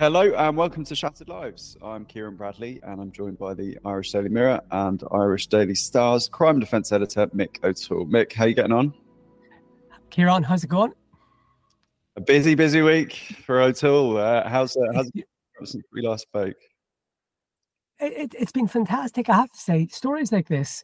Hello and welcome to Shattered Lives. I'm Ciaran Bradley and I'm joined by the Irish Daily Mirror and Irish Daily Stars crime defence editor Mick O'Toole. Mick, how are you getting on? Ciaran, how's it going? A busy, busy week for O'Toole. Uh, how's, uh, how's it been since we last spoke? It, has it, been fantastic. I have to say, stories like this,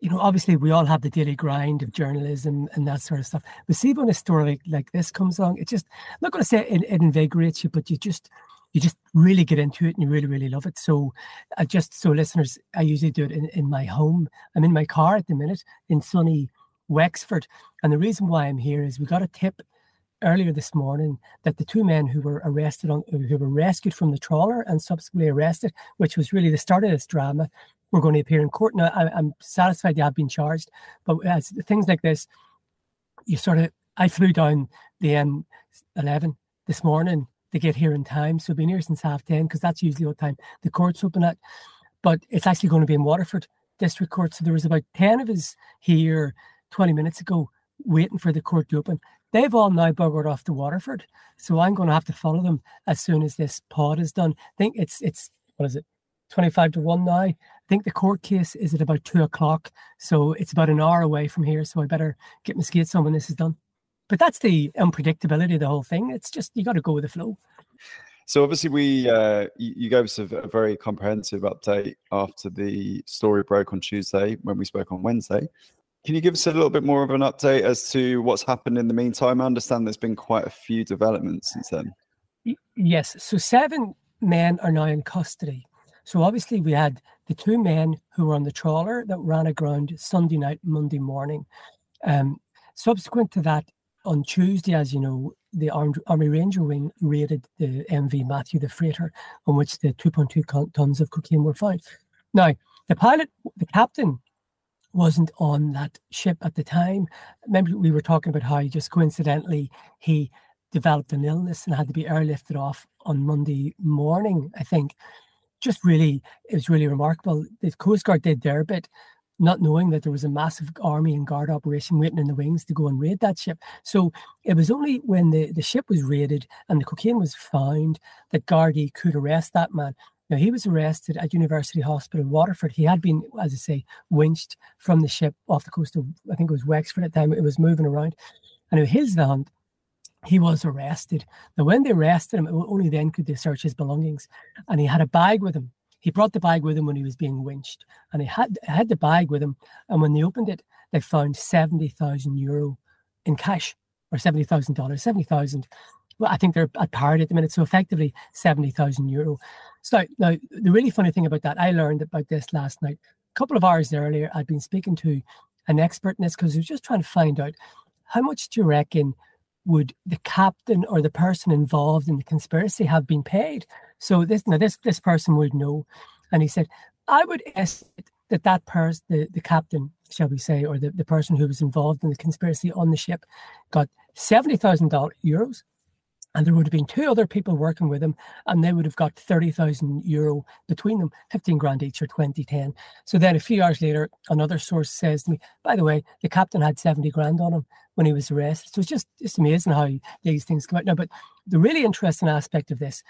you know, obviously we all have the daily grind of journalism and that sort of stuff. But see when a story like, like this comes along, it just, I'm not going to say it, it invigorates you, but you just, you just really get into it and you really, really love it. So, I just so listeners, I usually do it in, in my home. I'm in my car at the minute in sunny Wexford. And the reason why I'm here is we got a tip earlier this morning that the two men who were arrested on who were rescued from the trawler and subsequently arrested, which was really the start of this drama, were going to appear in court. Now I, am satisfied they have been charged, but as things like this, you sort of I flew down the M11 this morning to get here in time. So been here since half 10 because that's usually what time the court's open at. But it's actually going to be in Waterford District Court. So there was about 10 of us here 20 minutes ago waiting for the court to open. They've all now buggered off to Waterford. So I'm going to have to follow them as soon as this pod is done. I think it's, it's what is it, 25 to 1 now. I think the court case is at about 2 o'clock. So it's about an hour away from here. So I better get my skates on when this is done. But that's the unpredictability of the whole thing. It's just you got to go with the flow. So obviously, we uh, you gave us a, a, very comprehensive update after the story broke on Tuesday when we spoke on Wednesday. Can you give us a little bit more of an update as to what's happened in the meantime? I understand there's been quite a few developments since then. Yes. So seven men are now in custody. So obviously, we had the two men who were on the trawler that ran aground Sunday night, Monday morning. Um, subsequent to that, on Tuesday, as you know, the Army Ranger Wing raided the MV Matthew, the freighter, on which the 2.2 tons of cocaine were found. Now, the pilot, the captain, wasn't on that ship at the time. Remember, we were talking about how just coincidentally he developed an illness and had to be airlifted off on Monday morning, I think. Just really, it was really remarkable. The Coast Guard did their bit not knowing that there was a massive army and guard operation waiting in the wings to go and raid that ship. So it was only when the, the ship was raided and the cocaine was found that Gardaí could arrest that man. Now he was arrested at University Hospital Waterford. He had been, as I say, winched from the ship off the coast of I think it was Wexford at the time. It was moving around. And in his van, he was arrested. Now, when they arrested him, only then could they search his belongings. And he had a bag with him he brought the bag with him when he was being winched, and he had had the bag with him. And when they opened it, they found seventy thousand euro in cash, or seventy thousand dollars, seventy thousand. Well, I think they're at parity at the minute, so effectively seventy thousand euro. So now the really funny thing about that, I learned about this last night. A couple of hours earlier, I'd been speaking to an expert in this because I was just trying to find out how much do you reckon would the captain or the person involved in the conspiracy have been paid? So this now this this person would know, and he said, I would estimate that that person, the, the captain, shall we say, or the, the person who was involved in the conspiracy on the ship, got seventy thousand euros, and there would have been two other people working with him, and they would have got thirty thousand euro between them, fifteen grand each or twenty ten. So then a few hours later, another source says to me, "By the way, the captain had seventy grand on him when he was arrested." So it's just it's amazing how these things come out now. But the really interesting aspect of this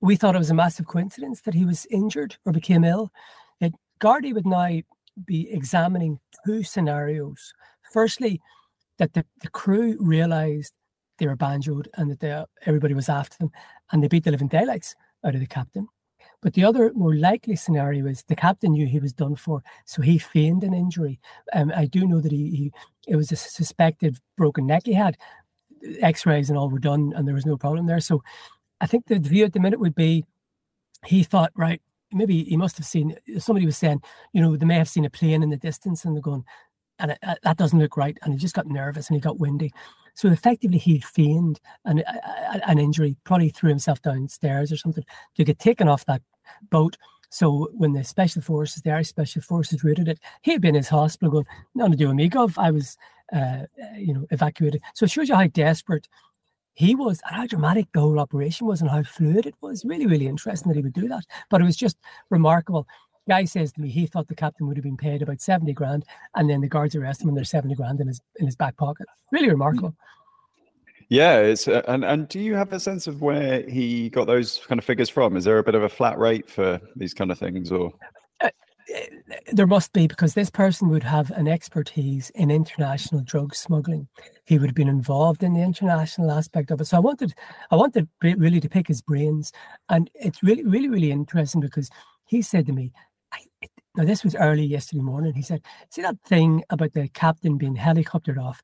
we thought it was a massive coincidence that he was injured or became ill. It, Gardaí would now be examining two scenarios. Firstly, that the, the crew realised they were banjoed and that they, everybody was after them and they beat the living daylights out of the captain. But the other more likely scenario is the captain knew he was done for, so he feigned an injury. Um, I do know that he, he it was a suspected broken neck he had. X-rays and all were done, and there was no problem there. So I think the view at the minute would be he thought, right, maybe he must have seen somebody was saying, you know, they may have seen a plane in the distance and they're going, and it, uh, that doesn't look right. And he just got nervous and he got windy. So effectively, he feigned an, an injury, probably threw himself downstairs or something to get taken off that boat. So when the special forces, the Irish special forces raided it, he had been in his hospital going, nothing to do with me, Gov. I was, uh, you know, evacuated. So it shows you how desperate he was and how dramatic the whole operation was and how fluid it was. Really, really interesting that he would do that. But it was just remarkable. Guy says to me he thought the captain would have been paid about 70 grand, and then the guards arrest him and there's 70 grand in his in his back pocket. Really remarkable. Yeah, it's uh, and and do you have a sense of where he got those kind of figures from? Is there a bit of a flat rate for these kind of things, or? Uh, there must be because this person would have an expertise in international drug smuggling. He would have been involved in the international aspect of it. So I wanted, I wanted really to pick his brains, and it's really, really, really interesting because he said to me, now this was early yesterday morning. He said, "See that thing about the captain being helicoptered off?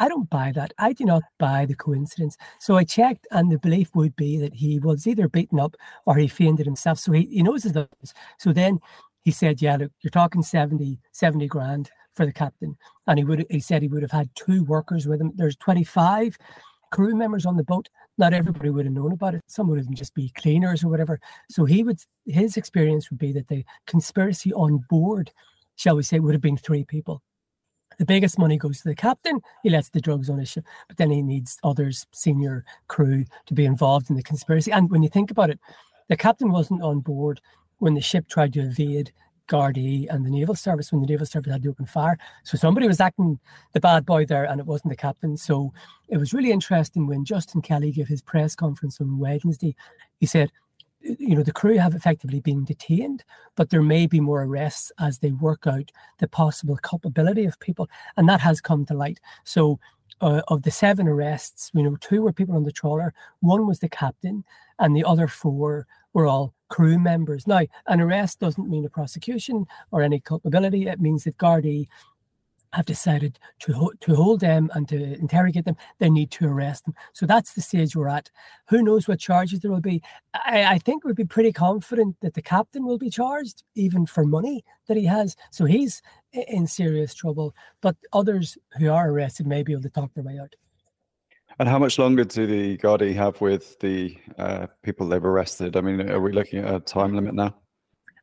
I don't buy that. I do not buy the coincidence. So I checked, and the belief would be that he was either beaten up or he fainted himself. So he, he knows his numbers. So then he said, Yeah, look, you're talking 70, 70 grand for the captain. And he would he said he would have had two workers with him. There's 25 crew members on the boat. Not everybody would have known about it. Some would have just be cleaners or whatever. So he would his experience would be that the conspiracy on board, shall we say, would have been three people. The biggest money goes to the captain. He lets the drugs on his ship, but then he needs others, senior crew, to be involved in the conspiracy. And when you think about it, the captain wasn't on board when the ship tried to evade Gardaí and the naval service when the naval service had to open fire. So somebody was acting the bad boy there, and it wasn't the captain. So it was really interesting when Justin Kelly gave his press conference on Wednesday. He said, you know the crew have effectively been detained but there may be more arrests as they work out the possible culpability of people and that has come to light so uh, of the seven arrests you know two were people on the trawler one was the captain and the other four were all crew members now an arrest doesn't mean a prosecution or any culpability it means that Gardaí have decided to to hold them and to interrogate them, they need to arrest them. So that's the stage we're at. Who knows what charges there will be? I, I think we'd be pretty confident that the captain will be charged, even for money that he has. So he's in serious trouble. But others who are arrested may be able to talk their way out. And how much longer do the Gardaí have with the uh, people they've arrested? I mean, are we looking at a time limit now?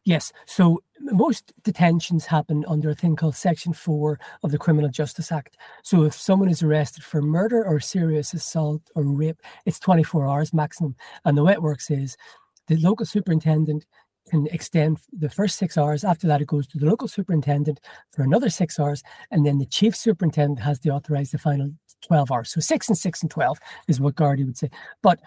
Yes. So most detentions happen under a thing called Section 4 of the Criminal Justice Act. So if someone is arrested for murder or serious assault or rape, it's 24 hours maximum. And the way it works is the local superintendent can extend the first six hours. After that, it goes to the local superintendent for another six hours. And then the chief superintendent has to authorize the final 12 hours. So six and six and 12 is what Gardaí would say. But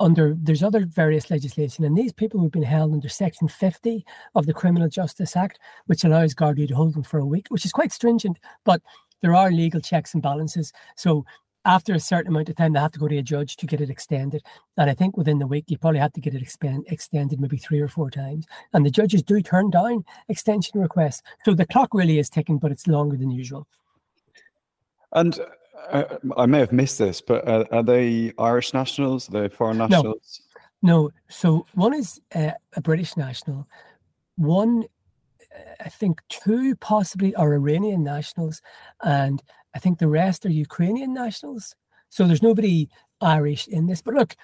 under there's other various legislation, and these people who've been held under Section 50 of the Criminal Justice Act, which allows Gardaí to hold them for a week, which is quite stringent, but there are legal checks and balances. So after a certain amount of time, they have to go to a judge to get it extended. And I think within the week, you probably have to get it expand, extended maybe three or four times. And the judges do turn down extension requests. So the clock really is ticking, but it's longer than usual. And uh, I may have missed this, but uh, are they Irish nationals? Are they foreign nationals? No. no. So one is uh, a British national. One, uh, I think, two possibly are Iranian nationals, and I think the rest are Ukrainian nationals. So there's nobody Irish in this. But look,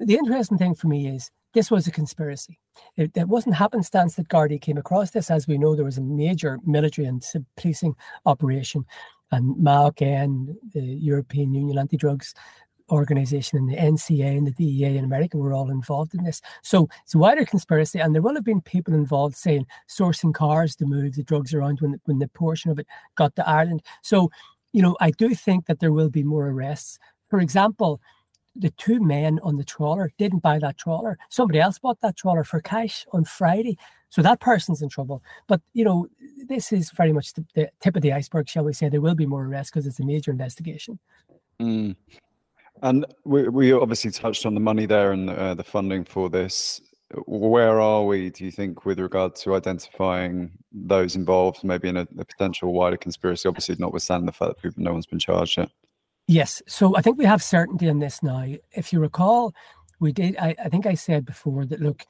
the interesting thing for me is this was a conspiracy. It, it, wasn't happenstance that Gardaí came across this. As we know, there was a major military and policing operation and MAOC the European Union Anti-Drugs Organization, and the NCA and the DEA in America were all involved in this. So it's a wider conspiracy, and there will have been people involved saying sourcing cars to move the drugs around when when the portion of it got to Ireland. So, you know, I do think that there will be more arrests. For example, the two men on the trawler didn't buy that trawler. Somebody else bought that trawler for cash on Friday. So that person's in trouble. But, you know, this is very much the, the tip of the iceberg, shall we say. There will be more arrests because it's a major investigation. Mm. And we, we obviously touched on the money there and uh, the funding for this. Where are we, do you think, with regard to identifying those involved, maybe in a, a potential wider conspiracy? Obviously, notwithstanding the fact that no one's been charged yet. Yes. So I think we have certainty on this now. If you recall, we did, I, I think I said before that, look,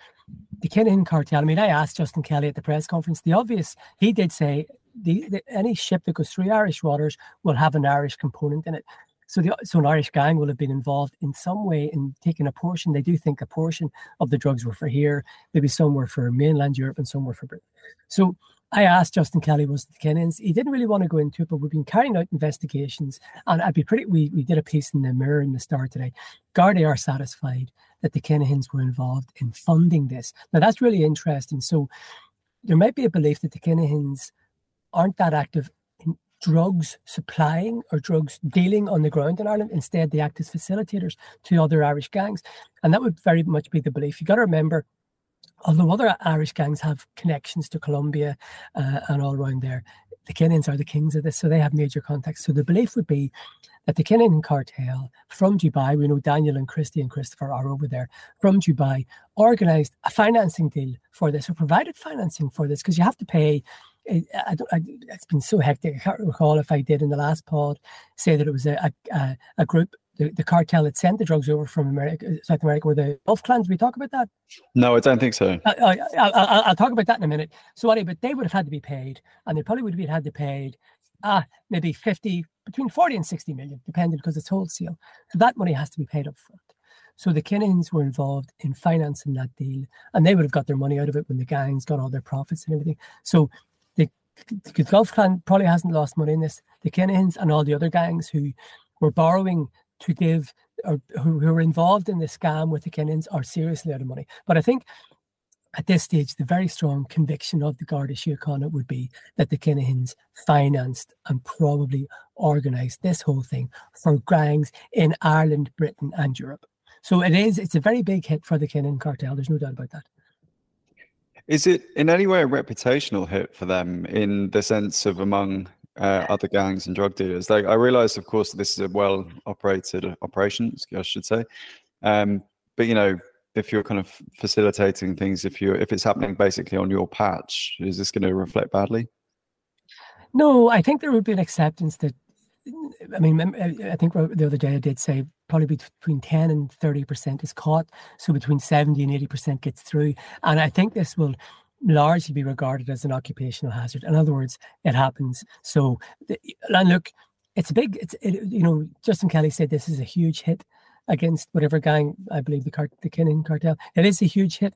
the Kinahan cartel, I mean, I asked Justin Kelly at the press conference, the obvious, he did say the, the, any ship that goes through Irish waters will have an Irish component in it. So, the, so an Irish gang will have been involved in some way in taking a portion. They do think a portion of the drugs were for here, maybe some were for mainland Europe and some were for Britain. So I asked Justin Kelly was the Kinahans. He didn't really want to go into it, but we've been carrying out investigations, and I'd be pretty. We, we did a piece in the Mirror in the Star today. Gardaí are satisfied that the Kinahans were involved in funding this. Now that's really interesting. So there might be a belief that the Kinahans aren't that active in drugs supplying or drugs dealing on the ground in Ireland. Instead, they act as facilitators to other Irish gangs. And that would very much be the belief. You got to remember, although other Irish gangs have connections to Colombia uh, and all around there, the Kinahan's are the kings of this, so they have major contacts. So the belief would be that the Kinahan cartel from Dubai, we know Daniel and Christy and Christopher are over there from Dubai, organized a financing deal for this or provided financing for this because you have to pay. It, I I, it's been so hectic. I can't recall if I did in the last pod say that it was a, a, a group the, the cartel that sent the drugs over from America, uh, South America, were the Gulf clans. We talk about that? No, I don't think so. Uh, uh, I, will talk about that in a minute. So anyway, but they would have had to be paid, and they probably would have had to paid, ah, maybe fifty, between forty and sixty million, depending because it's wholesale. So that money has to be paid up front. So the Kinahans were involved in financing that deal, and they would have got their money out of it when the gangs got all their profits and everything. So the, the Gulf clan probably hasn't lost money in this. The Kinahans and all the other gangs who were borrowing to give uh, or who, are involved in the scam with the Kinahans are seriously out of money. But I think at this stage, the very strong conviction of the Garda Síochána would be that the Kinahans financed and probably organised this whole thing for gangs in Ireland, Britain, and Europe. So it is, it's a very big hit for the Kinahan cartel. There's no doubt about that. Is it in any way a reputational hit for them in the sense of among uh, other gangs and drug dealers. Like I realize, of course, this is a well operated operation, I should say. Um, but you know, if you're kind of facilitating things, if you if it's happening basically on your patch, is this going to reflect badly? No, I think there would be an acceptance that. I mean, I think the other day I did say probably between 10 and 30 percent is caught, so between 70 and 80 percent gets through, and I think this will largely be regarded as an occupational hazard. In other words, it happens. So, and look, it's a big. It's it, you know, Justin Kelly said this is a huge hit against whatever gang I believe the cart the Kinahan cartel. It is a huge hit,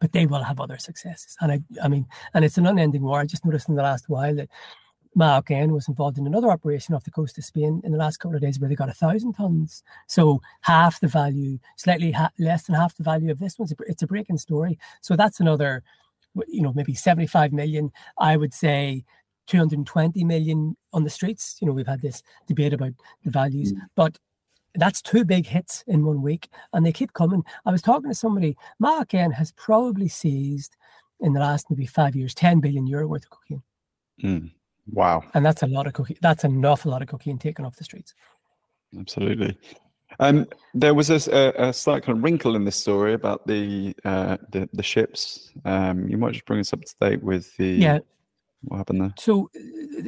but they will have other successes. And I, I mean, and it's an unending war. I just noticed in the last while that MAOC-N was involved in another operation off the coast of Spain in the last couple of days where they got a thousand tons. So half the value, slightly ha- less than half the value of this one's. It's a breaking story. So that's another you know, maybe 75 million. I would say 220 million on the streets. You know, we've had this debate about the values, mm. but that's two big hits in one week and they keep coming. I was talking to somebody, MAOC-N has probably seized in the last maybe five years 10 billion euro worth of cocaine. Mm. Wow. And that's a lot of cocaine. That's an awful lot of cocaine taken off the streets. Absolutely. Um, there was a, a, slight kind of wrinkle in this story about the uh, the, the, ships. Um, you might just bring us up to date with the yeah. What happened there? So,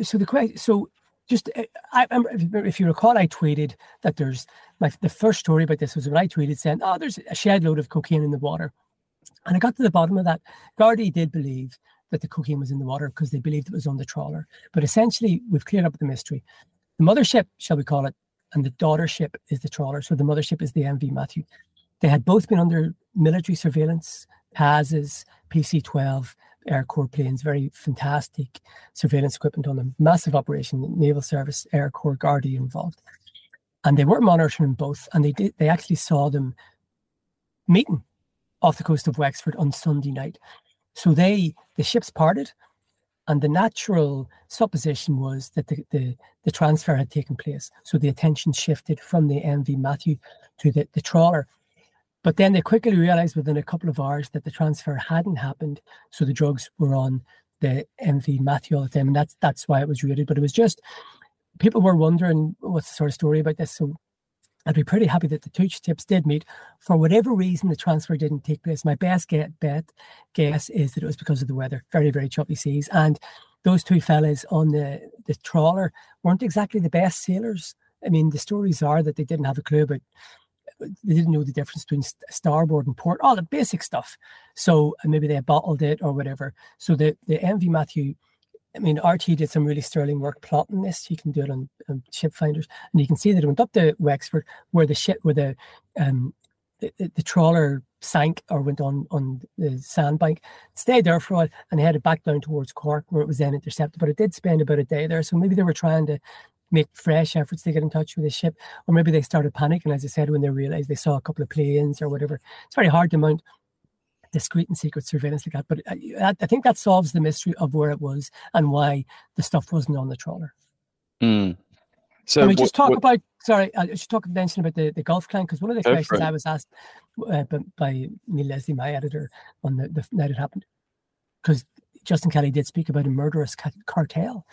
so the question. So, just uh, I, if you recall, I tweeted that there's my the first story about this was when I tweeted saying, "Oh, there's a shed load of cocaine in the water," and I got to the bottom of that. Gardaí did believe that the cocaine was in the water because they believed it was on the trawler, but essentially we've cleared up the mystery. The mothership, shall we call it, and the daughter ship is the trawler. So the mothership is the MV Matthew. They had both been under military surveillance, PASs, PC 12 Air Corps planes, very fantastic surveillance equipment on them. Massive operation, Naval Service, Air Corps, Gardaí involved. And they were monitoring both, and they did they actually saw them meeting off the coast of Wexford on Sunday night. So they the ships parted and the natural supposition was that the, the, the, transfer had taken place. So the attention shifted from the MV Matthew to the, the trawler. But then they quickly realized within a couple of hours that the transfer hadn't happened. So the drugs were on the MV Matthew all the time. And that's that's why it was raided. But it was just people were wondering what's the sort of story about this. So I'd be pretty happy that the two tips did meet. For whatever reason, the transfer didn't take place. My best get, bet guess is that it was because of the weather. Very, very choppy seas. And those two fellas on the, the trawler weren't exactly the best sailors. I mean, the stories are that they didn't have a clue about they didn't know the difference between starboard and port, all the basic stuff. So uh, maybe they bottled it or whatever. So the, the MV Matthew I mean, RTÉ did some really sterling work plotting this. You can do it on, on ship finders, and you can see that it went up to Wexford, where the ship, where the um, the, the, trawler sank or went on on the sandbank, stayed there for a while, and headed back down towards Cork, where it was then intercepted. But it did spend about a day there, so maybe they were trying to make fresh efforts to get in touch with the ship, or maybe they started panicking, as I said, when they realized they saw a couple of planes or whatever. It's very hard to mount discreet and secret surveillance like that. But I, I, think that solves the mystery of where it was and why the stuff wasn't on the trawler. Mm. So Can we just talk what, about? Sorry, I should talk mention about the, the Gulf clan because one of the questions I was asked uh, by, by Neil Leslie, my editor, on the, the night it happened, because Justin Kelly did speak about a murderous cartel.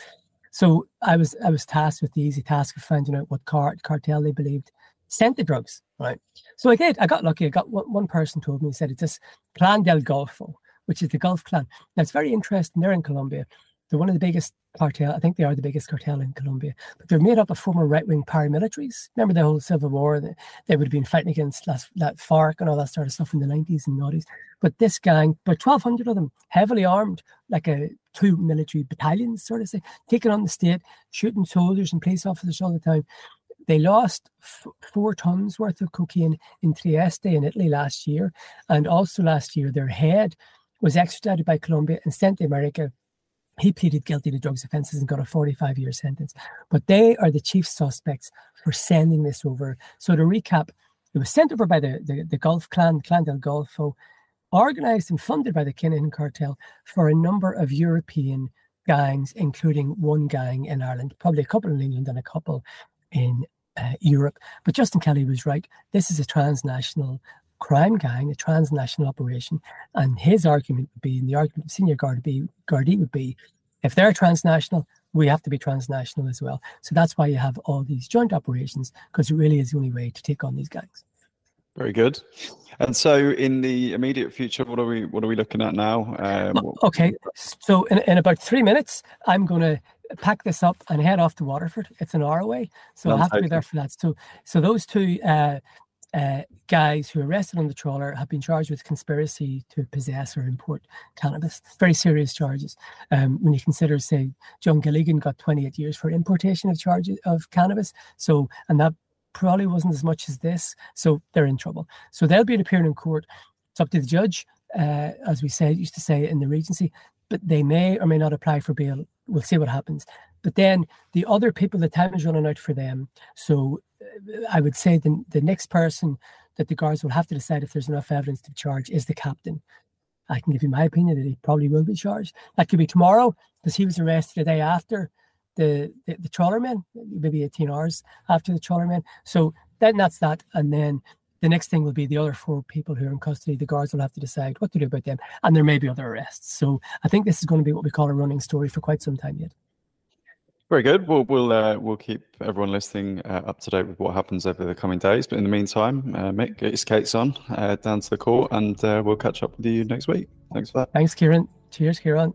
So I was I was tasked with the easy task of finding out what car, cartel they believed sent the drugs, right? So I did. I got lucky. I got one, person told me, he said it's this Clan del Golfo, which is the Gulf clan. Now it's very interesting. They're in Colombia. They're one of the biggest cartel. I think they are the biggest cartel in Colombia, but they're made up of former right-wing paramilitaries. Remember the whole civil war? They, they would have been fighting against that, that FARC and all that sort of stuff in the 90s and 90s. But this gang, about 1,200 of them, heavily armed, like a two military battalions, sort of thing, taking on the state, shooting soldiers and police officers all the time. They lost f- four tons worth of cocaine in Trieste in Italy last year. And also last year, their head was extradited by Colombia and sent to America. He pleaded guilty to drugs offenses and got a 45 year sentence. But they are the chief suspects for sending this over. So to recap, it was sent over by the, the, the Gulf clan, Clan del Golfo, organized and funded by the Kinahan cartel for a number of European gangs, including one gang in Ireland, probably a couple in England and a couple in uh, Europe. But Justin Kelly was right. This is a transnational crime gang, a transnational operation. And his argument would be, and the argument of Senior Gardaí, Gardaí would be, if they're transnational, we have to be transnational as well. So that's why you have all these joint operations, because it really is the only way to take on these gangs. Very good. And so, in the immediate future, what are we what are we looking at now? Um, okay, so in, in about three minutes, I'm going to pack this up and head off to Waterford. It's an hour away, so I'll have to be there for that. So, so those two uh, uh, guys who were arrested on the trawler have been charged with conspiracy to possess or import cannabis. Very serious charges. Um, when you consider, say, John Gilligan got 28 years for importation of charges of cannabis. So, and that probably wasn't as much as this. So they're in trouble. So they'll be appearing in court. It's up to the judge, uh, as we said, used to say in the Regency, but they may or may not apply for bail. We'll see what happens. But then the other people, the time is running out for them. So uh, I would say the, the next person that the guards will have to decide if there's enough evidence to charge is the captain. I can give you my opinion that he probably will be charged. That could be tomorrow because he was arrested the day after the, the, the trawlermen, maybe 18 hours after the trawlermen. So then that's that. And then the next thing will be the other four people who are in custody. The guards will have to decide what to do about them. And there may be other arrests. So I think this is going to be what we call a running story for quite some time yet. Very good. We'll we'll uh, we'll keep everyone listening uh, up to date with what happens over the coming days. But in the meantime, uh, Mick, get your skates on uh, down to the court, and uh, we'll catch up with you next week. Thanks for that. Thanks, Ciaran. Cheers, Ciaran.